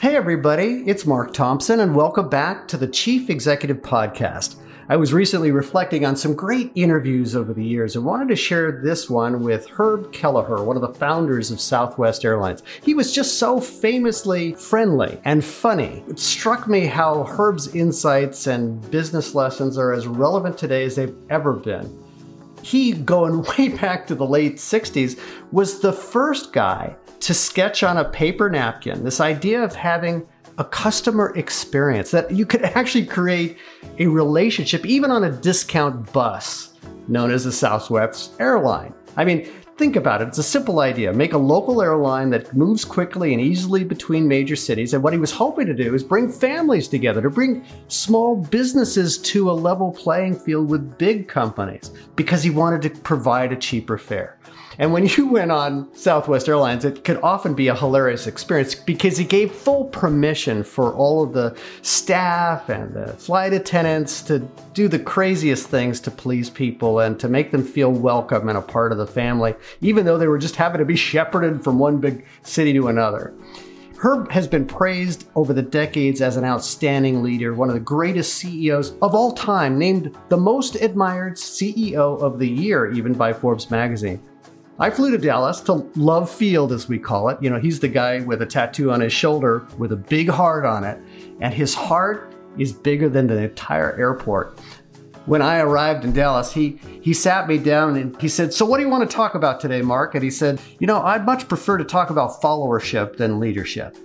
Hey, everybody, it's Mark Thompson, and welcome back to the Chief Executive Podcast. I was recently reflecting on some great interviews over the years and wanted to share this one with Herb Kelleher, one of the founders of Southwest Airlines. He was just so famously friendly and funny. It struck me how Herb's insights and business lessons are as relevant today as they've ever been. He, going way back to the late 60s, was the first guy to sketch on a paper napkin this idea of having a customer experience that you could actually create a relationship even on a discount bus known as the Southwest airline. I mean, think about it. It's a simple idea. Make a local airline that moves quickly and easily between major cities. And what he was hoping to do is bring families together, to bring small businesses to a level playing field with big companies because he wanted to provide a cheaper fare. And when you went on Southwest Airlines, it could often be a hilarious experience because he gave full permission for all of the staff and the flight attendants to do the craziest things to please people and to make them feel welcome and a part of the family, even though they were just having to be shepherded from one big city to another. Herb has been praised over the decades as an outstanding leader, one of the greatest CEOs of all time, named the most admired CEO of the year, even by Forbes magazine. I flew to Dallas to Love Field, as we call it. You know, he's the guy with a tattoo on his shoulder with a big heart on it, and his heart is bigger than the entire airport. When I arrived in Dallas, he he sat me down and he said, "So what do you want to talk about today, Mark?" And he said, "You know, I'd much prefer to talk about followership than leadership."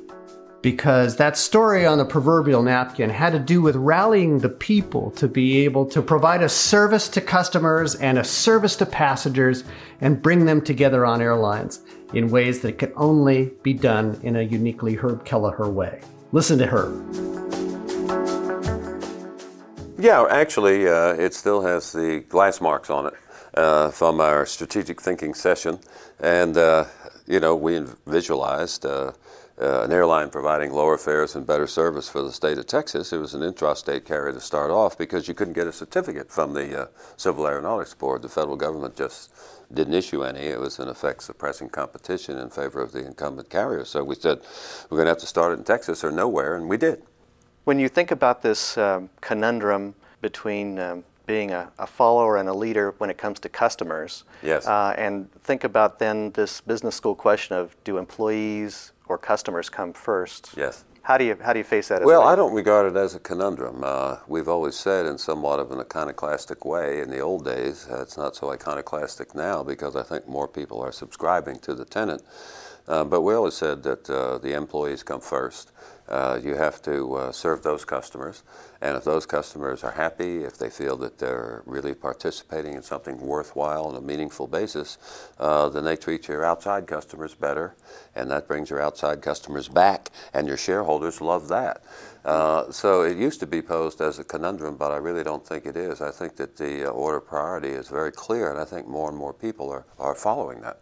Because that story on the proverbial napkin had to do with rallying the people to be able to provide a service to customers and a service to passengers and bring them together on airlines in ways that could only be done in a uniquely Herb Kelleher way. Listen to Herb. Yeah, actually, uh, it still has the glass marks on it uh, from our strategic thinking session. And, uh, you know, we visualized uh, an airline providing lower fares and better service for the state of Texas. It was an intrastate carrier to start off because you couldn't get a certificate from the uh, Civil Aeronautics Board. The federal government just didn't issue any. It was in effect suppressing competition in favor of the incumbent carrier. So we said we're going to have to start it in Texas or nowhere, and we did. When you think about this um, conundrum between um, being a, a, follower and a leader when it comes to customers. Yes. Uh, and think about then this business school question of do employees customers come first? Yes. How do you how do you face that? well, I don't regard it as a conundrum. Uh, we've always said in somewhat of an iconoclastic way in the old days. Uh, it's not so iconoclastic now because I think more people are subscribing to the tenant. Uh, but we always said that uh, the employees come first. Uh, you have to uh, serve those customers. And if those customers are happy, if they feel that they're really participating in something worthwhile on a meaningful basis, uh, then they treat your outside customers better. And that brings your outside customers back. And your shareholders love that. Uh, so it used to be posed as a conundrum, but I really don't think it is. I think that the uh, order priority is very clear, and I think more and more people are, are following that.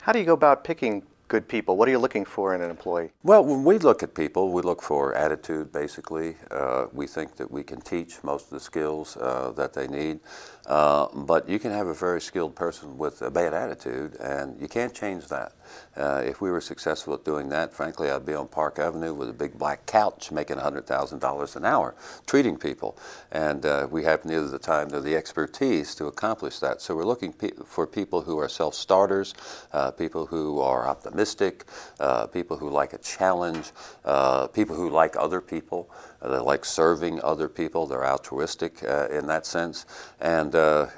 How do you go about picking good people? What are you looking for in an employee? Well, when we look at people, we look for attitude, basically. Uh, we think that we can teach most of the skills uh, that they need. Uh, but you can have a very skilled person with a bad attitude, and you can't change that. Uh, if we were successful at doing that, frankly, I'd be on Park Avenue with a big black couch making $100,000 an hour treating people. And uh, we have neither the time nor the expertise to accomplish that. So we're looking pe- for people who are self starters, uh, people who are optimistic, uh, people who like a challenge, uh, people who like other people. they like serving other people. They're altruistic uh, in that sense. And,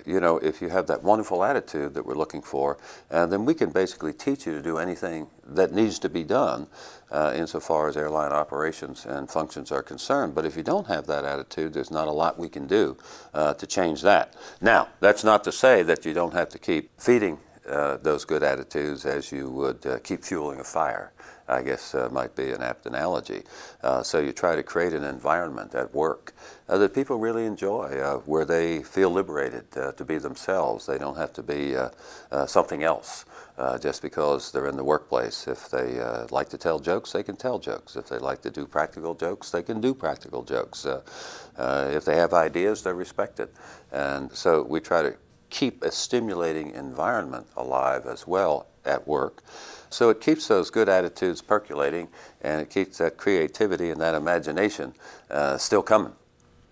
you know, if you have that wonderful attitude that we're looking for, then we can basically teach you to do anything that needs to be done uh, insofar as airline operations and functions are concerned. But if you don't have that attitude, there's not a lot we can do uh, to change that. Now, that's not to say that you don't have to keep feeding uh, those good attitudes as you would uh, keep fueling a fire. I guess uh, might be an apt analogy. Uh, so you try to create an environment at work uh, that people really enjoy, where they feel liberated to be themselves. They don't have to be something else. just because they're in the workplace. If they like to tell jokes, they can tell jokes. If they like to do practical jokes, they can do practical jokes. if they have ideas, they're respected. And so we try to keep a stimulating environment alive as well at work. So it keeps those good attitudes percolating and it keeps that creativity and that imagination uh, still coming.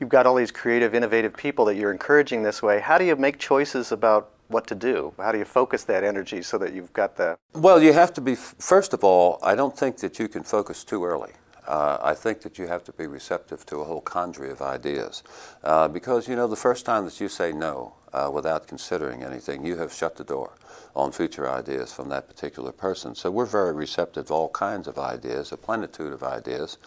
You've got all these creative, innovative people that you're encouraging this way. How do you make choices about what to do? How do you focus that energy so that you've got the. Well, you have to be, first of all, I don't think that you can focus too early. Uh, I think that you have to be receptive to a whole congery of ideas. Uh, because, you know, the first time that you say no uh, without considering anything, you have shut the door on future ideas from that particular person. So we're very receptive to all kinds of ideas, a plenitude of ideas.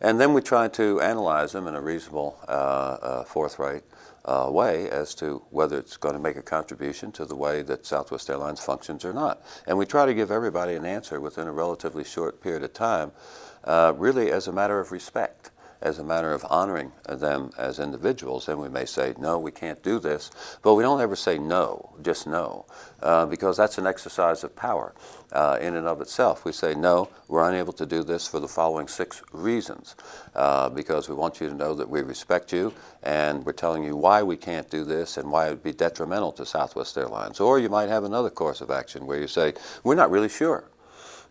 And then we try to analyze them in a reasonable, uh, uh, forthright uh, way as to whether it's going to make a contribution to the way that Southwest Airlines functions or not. And we try to give everybody an answer within a relatively short period of time uh, really as a matter of respect, as a matter of honoring them as individuals. And we may say, no, we can't do this, but we don't ever say no, just no, uh, because that's an exercise of power uh, in and of itself. We say, no, we're unable to do this for the following six reasons, uh, because we want you to know that we respect you and we're telling you why we can't do this and why it would be detrimental to Southwest Airlines. Or you might have another course of action where you say, we're not really sure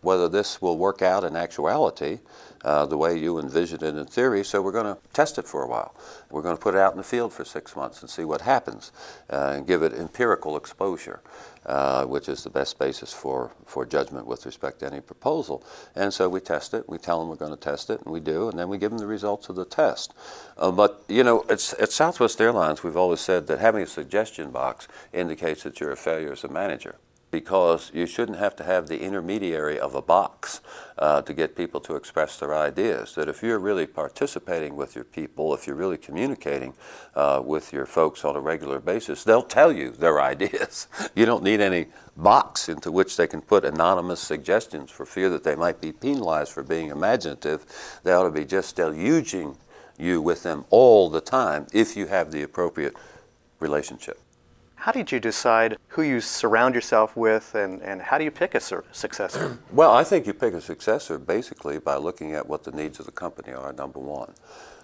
whether this will work out in actuality uh, the way you envision it in theory. So we're going to test it for a while. We're going to put it out in the field for six months and see what happens uh, and give it empirical exposure. Uh, which is the best basis for, for judgment with respect to any proposal. And so we test it, we tell them we're going to test it, and we do, and then we give them the results of the test. Uh, but, you know, it's, at Southwest Airlines, we've always said that having a suggestion box indicates that you're a failure as a manager because you shouldn't have to have the intermediary of a box uh, to get people to express their ideas. That if you're really participating with your people, if you're really communicating uh, with your folks on a regular basis, they'll tell you their ideas. you don't need any box into which they can put anonymous suggestions for fear that they might be penalized for being imaginative. They ought to be just deluging you with them all the time if you have the appropriate relationship. How did you decide who you surround yourself with and, and how do you pick a successor? Well, I think you pick a successor basically by looking at what the needs of the company are, number one.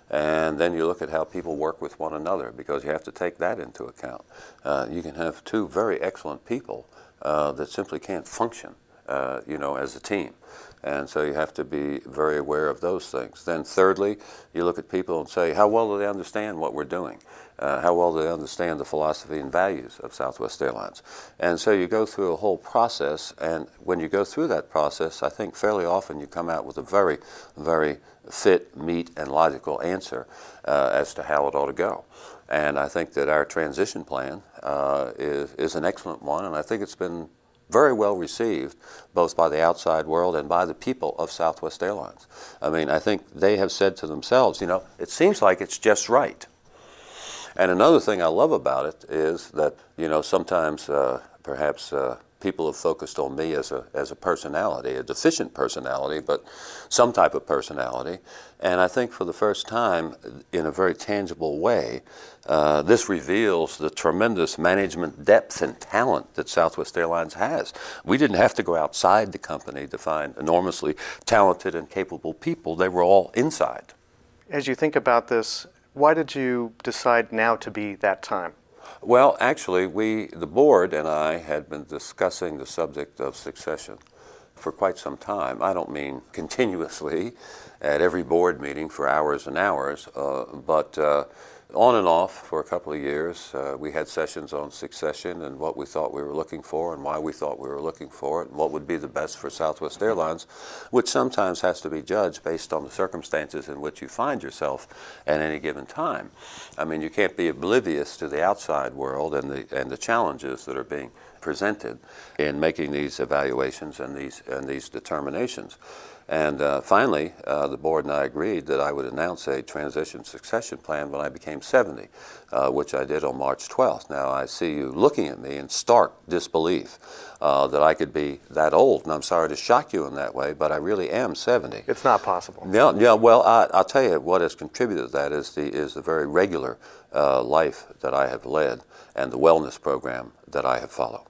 And then you look at how people work with one another because you have to take that into account. Uh, you can have two very excellent people uh, that simply can't function, uh, you know, as a team. And so you have to be very aware of those things. Then, thirdly, you look at people and say, how well do they understand what we're doing? Uh, how well do they understand the philosophy and values of Southwest Airlines? And so you go through a whole process, and when you go through that process, I think fairly often you come out with a very, very fit, meet, and logical answer uh, as to how it ought to go. And I think that our transition plan uh, is, is an excellent one, and I think it's been very well received, both by the outside world and by the people of Southwest Airlines. I mean, I think they have said to themselves, you know, it seems like it's just right. And another thing I love about it is that, you know, sometimes uh, perhaps uh, people have focused on me as a, as a personality, a deficient personality, but some type of personality. And I think for the first time, in a very tangible way, uh, this reveals the tremendous management depth and talent that Southwest Airlines has. We didn't have to go outside the company to find enormously talented and capable people, they were all inside. As you think about this, why did you decide now to be that time? Well, actually, we, the board and I, had been discussing the subject of succession for quite some time. I don't mean continuously at every board meeting for hours and hours, uh, but uh, on and off for a couple of years. Uh, we had sessions on succession and what we thought we were looking for and why we thought we were looking for it and what would be the best for Southwest Airlines, which sometimes has to be judged based on the circumstances in which you find yourself at any given time. I mean, you can't be oblivious to the outside world and the, and the challenges that are being presented in making these evaluations and these, and these determinations. And uh, finally, uh, the board and I agreed that I would announce a transition succession plan when I became 70, uh, which I did on March 12th. Now, I see you looking at me in stark disbelief uh, that I could be that old, and I'm sorry to shock you in that way, but I really am 70. It's not possible. Yeah, yeah well, I, will tell you what has contributed to that is the, is the very regular uh, life that I have led and the wellness program that I have followed.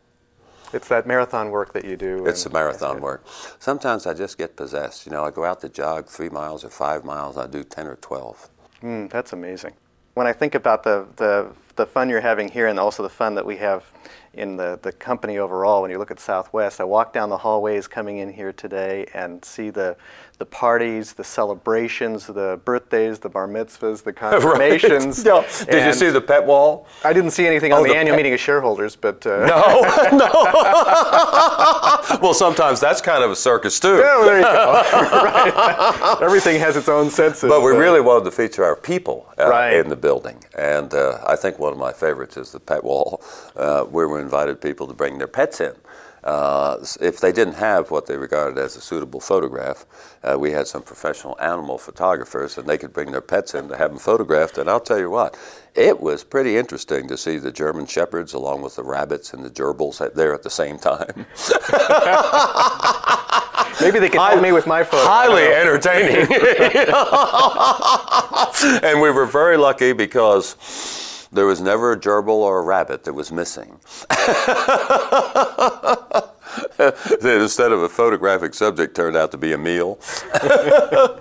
It's that marathon work that you do. It's the marathon work. Sometimes I just get possessed. You know, I go out to jog three miles or five miles. I do ten or twelve. Mm, that's amazing. When I think about the the the fun you're having here and also the fun that we have in the, the company overall when you look at Southwest. I walk down the hallways coming in here today and see the, the parties, the celebrations, the birthdays, the bar mitzvahs, the confirmations. Right. no. Did you see the pet wall? I didn't see anything oh, on the, the annual meeting of shareholders, but uh, no, no. well, sometimes that's kind of a circus too. Yeah, well, there you go. right. Everything has its own senses. But we really wanted to feature our people uh, right. in the building, and uh, I think one of my favorites is the pet wall, uh, where we invited people to bring their pets in. Uh, if they didn't have what they regarded as a suitable photograph, uh, we had some professional animal photographers, and they could bring their pets in to have them photographed. And I'll tell you what, it was pretty interesting to see the German shepherds along with the rabbits and the gerbils there at the same time. Maybe they can help me with my photo. Highly entertaining. and we were very lucky because there was never a gerbil or a rabbit that was missing. Instead of a photographic subject, turned out to be a meal.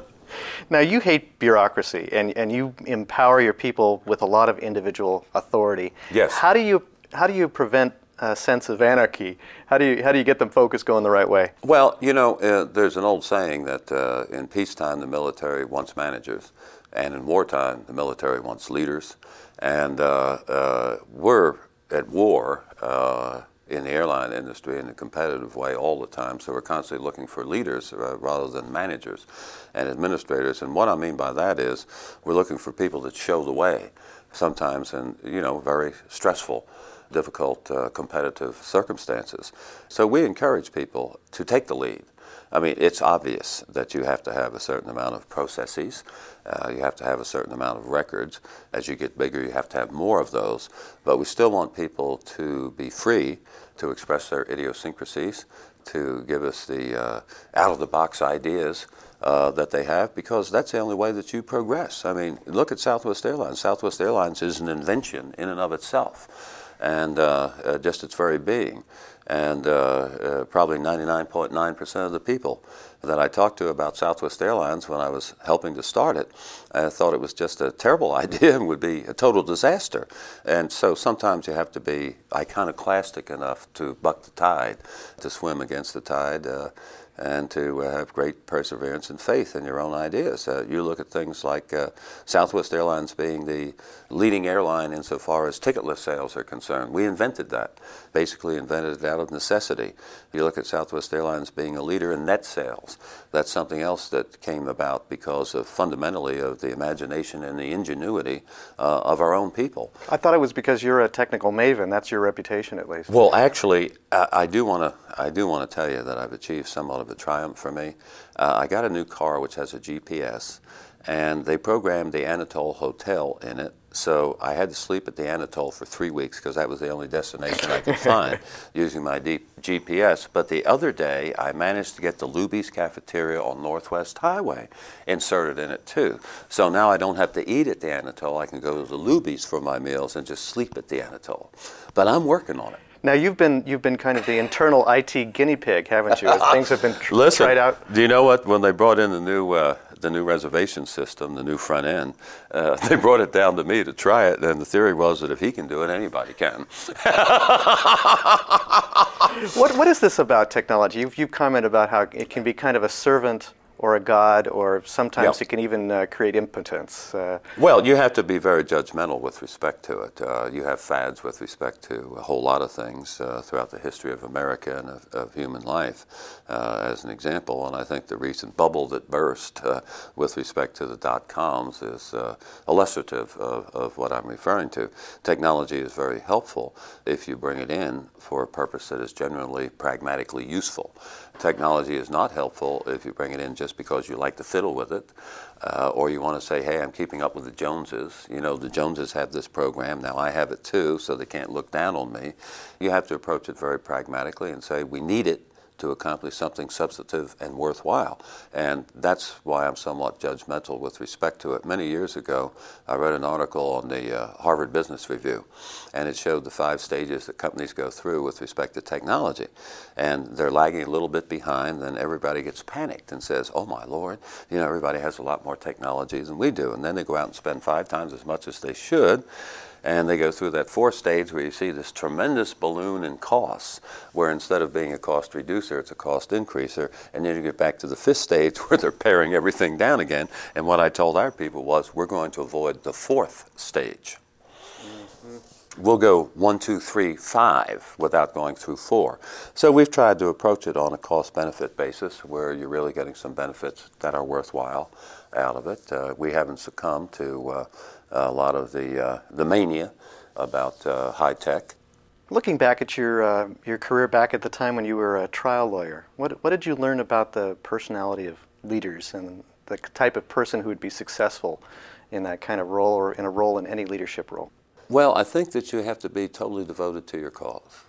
now, you hate bureaucracy and, and you empower your people with a lot of individual authority. Yes. How do you, how do you prevent a sense of anarchy? How do you how do you get them focused going the right way? Well, you know, uh, there's an old saying that uh, in peacetime the military wants managers, and in wartime the military wants leaders. And uh, uh, we're at war uh, in the airline industry in a competitive way all the time. So we're constantly looking for leaders uh, rather than managers and administrators. And what I mean by that is we're looking for people that show the way, sometimes in you know very stressful. Difficult uh, competitive circumstances. So, we encourage people to take the lead. I mean, it's obvious that you have to have a certain amount of processes uh, you have to have a certain amount of records. As you get bigger, you have to have more of those. But we still want people to be free to express their idiosyncrasies, to give us the uh, out of the box ideas. Uh, that they have because that's the only way that you progress. I mean, look at Southwest Airlines. Southwest Airlines is an invention in and of itself, and uh, uh, just its very being and uh, uh, probably 99.9% of the people that I talked to about Southwest Airlines when I was helping to start it I thought it was just a terrible idea and would be a total disaster. And so sometimes you have to be iconoclastic enough to buck the tide, to swim against the tide. And to uh, have great perseverance and faith in your own ideas. Uh, you look at things like uh, Southwest Airlines being the leading airline insofar as ticketless sales are concerned. We invented that, basically invented it out of necessity. If You look at Southwest Airlines being a leader in net sales. That's something else that came about because of fundamentally of the imagination and the ingenuity uh, of our own people. I thought it was because you're a technical maven. That's your reputation, at least. Well, actually, I, I do want to. I do want to tell you that I've achieved somewhat of a triumph for me. Uh, I got a new car which has a GPS, and they programmed the Anatole Hotel in it. So I had to sleep at the Anatole for three weeks because that was the only destination I could find using my GPS. But the other day, I managed to get the Luby's Cafeteria on Northwest Highway inserted in it too. So now I don't have to eat at the Anatole. I can go to the Luby's for my meals and just sleep at the Anatole. But I'm working on it. Now you've been you've been kind of the internal IT guinea pig, haven't you? As things have been tr- Listen, tried out. Do you know what? When they brought in the new uh, the new reservation system, the new front end, uh, they brought it down to me to try it, and the theory was that if he can do it, anybody can. what what is this about technology? You've you've commented about how it can be kind of a servant or a god, or sometimes it can even uh, create impotence. Uh, well, you have to be very judgmental with respect to it. Uh, you have fads with respect to a whole lot of things uh, throughout the history of America and of, of human life, uh, as an example. And I think the recent bubble that burst uh, with respect to the dot coms is illustrative of, of what I'm referring to. Technology is very helpful if you bring it in for a purpose that is generally pragmatically useful. Technology is not helpful if you bring it in just because you like to fiddle with it, uh, or you want to say, hey, I'm keeping up with the Joneses. You know, the Joneses have this program, now I have it too, so they can't look down on me. You have to approach it very pragmatically and say, we need it to accomplish something substantive and worthwhile. And that's why I'm somewhat judgmental with respect to it. Many years ago, I read an article on the uh, Harvard Business Review, and it showed the five stages that companies go through with respect to technology. And they're lagging a little bit behind, then everybody gets panicked and says, Oh my Lord, you know, everybody has a lot more technology than we do. And then they go out and spend five times as much as they should And they go through that fourth stage where you see this tremendous balloon in costs, where instead of being a cost reducer, it's a cost increaser. And then you get back to the fifth stage where they're paring everything down again. And what I told our people was, we're going to avoid the fourth stage we'll go one, two, three, five without going through four. So we've tried to approach it on a cost benefit basis where you're really getting some benefits that are worthwhile out of it. Uh, we haven't succumbed to uh, a lot of the, uh, the mania about uh, high tech. Looking back at your, uh, your career back at the time when you were a trial lawyer, what, what did you learn about the personality of leaders and the type of person who would be successful in that kind of role or in a role in any leadership role? Well, I think that you have to be totally devoted to your cause.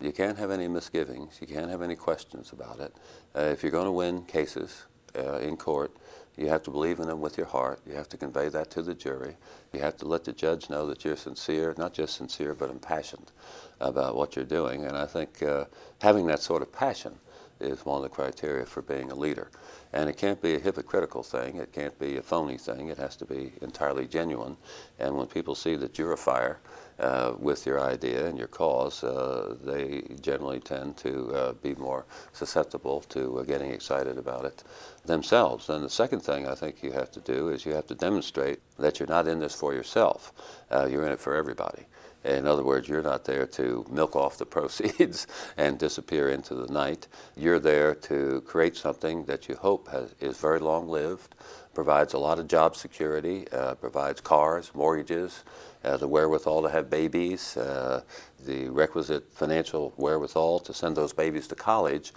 You can't have any misgivings. You can't have any questions about it. Uh, if you're going to win cases uh, in court, you have to believe in them with your heart. You have to convey that to the jury. You have to let the judge know that you're sincere, not just sincere, but impassioned about what you're doing. And I think uh, having that sort of passion is one of the criteria for being a leader. And it can't be a hypocritical thing. It can't be a phony thing. It has to be entirely genuine. And when people see that you're a fire uh, with your idea and your cause, uh, they generally tend to uh, be more susceptible to uh, getting excited about it themselves. And the second thing I think you have to do is you have to demonstrate that you're not in this for yourself. Uh, you're in it for everybody. In other words, you're not there to milk off the proceeds and disappear into the night. You're there to create something that you hope has, is very long lived, provides a lot of job security, uh, provides cars, mortgages, uh, the wherewithal to have babies, uh, the requisite financial wherewithal to send those babies to college.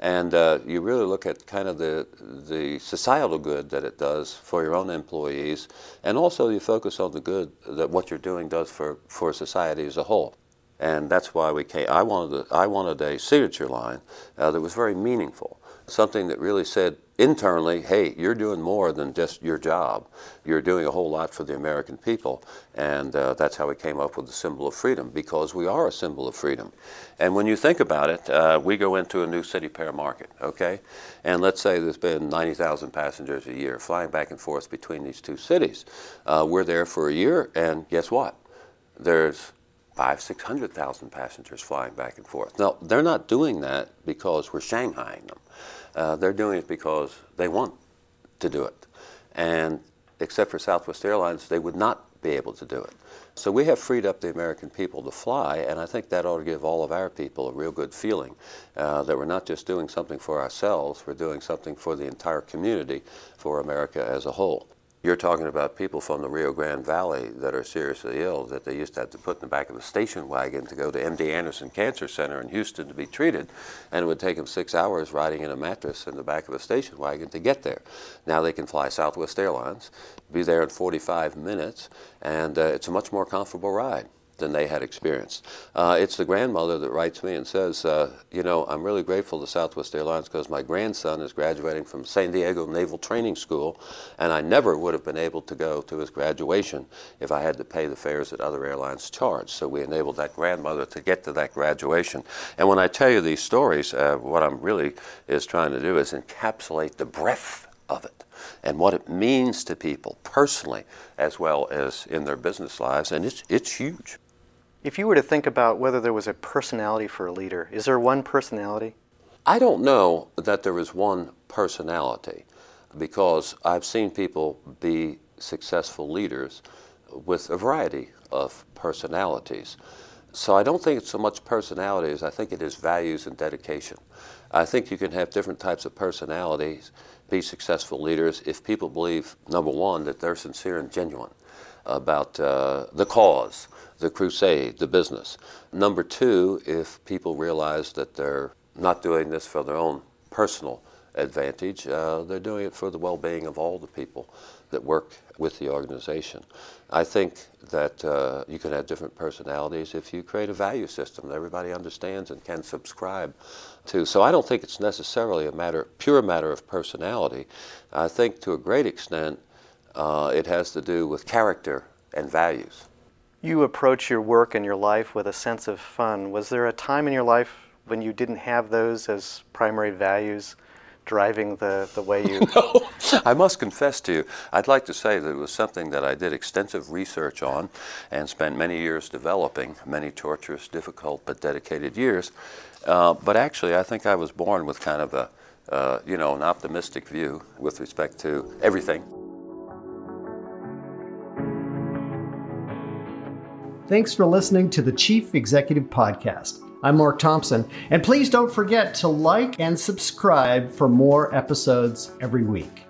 And uh, you really look at kind of the, the societal good that it does for your own employees, and also you focus on the good that what you're doing does for, for society as a whole. And that's why we came. I wanted, a, I wanted a signature line uh, that was very meaningful, something that really said, internally, hey, you're doing more than just your job. You're doing a whole lot for the American people. And uh, that's how we came up with the symbol of freedom, because we are a symbol of freedom. And when you think about it, uh, we go into a new city pair market, okay? And let's say there's been 90,000 passengers a year flying back and forth between these two cities. Uh, we're there for a year, and guess what? There's five, 600,000 passengers flying back and forth. Now, they're not doing that because we're Shanghaiing them. Uh, they're doing it because they want to do it. And except for Southwest Airlines, they would not be able to do it. So we have freed up the American people to fly, and I think that ought to give all of our people a real good feeling uh, that we're not just doing something for ourselves, we're doing something for the entire community, for America as a whole. You're talking about people from the Rio Grande Valley that are seriously ill that they used to have to put in the back of a station wagon to go to MD Anderson Cancer Center in Houston to be treated, and it would take them six hours riding in a mattress in the back of a station wagon to get there. Now they can fly Southwest Airlines, be there in 45 minutes, and uh, it's a much more comfortable ride than they had experienced. Uh, it's the grandmother that writes me and says, uh, you know, I'm really grateful to Southwest Airlines because my grandson is graduating from San Diego Naval Training School, and I never would have been able to go to his graduation if I had to pay the fares that other airlines charge. So we enabled that grandmother to get to that graduation. And when I tell you these stories, uh, what I'm really is trying to do is encapsulate the breadth of it and what it means to people personally as well as in their business lives. And it's, it's huge. If you were to think about whether there was a personality for a leader, is there one personality? I don't know that there is one personality because I've seen people be successful leaders with a variety of personalities. So I don't think it's so much personality as I think it is values and dedication. I think you can have different types of personalities, be successful leaders if people believe, number one, that they're sincere and genuine about uh, the cause the crusade, the business. Number two, if people realize that they're not doing this for their own personal advantage, uh, they're doing it for the well being of all the people that work with the organization. I think that uh, you can have different personalities if you create a value system that everybody understands and can subscribe to. So I don't think it's necessarily a matter, pure matter of personality. I think to a great extent, uh, it has to do with character and values you approach your work and your life with a sense of fun. Was there a time in your life when you didn't have those as primary values driving the, the way you. no, I must confess to you, I'd like to say that it was something that I did extensive research on and spent many years developing, many torturous, difficult, but dedicated years. Uh, but actually, I think I was born with kind of a, uh, you know, an optimistic view with respect to everything. Thanks for listening to the Chief Executive Podcast. I'm Mark Thompson, and please don't forget to like and subscribe for more episodes every week.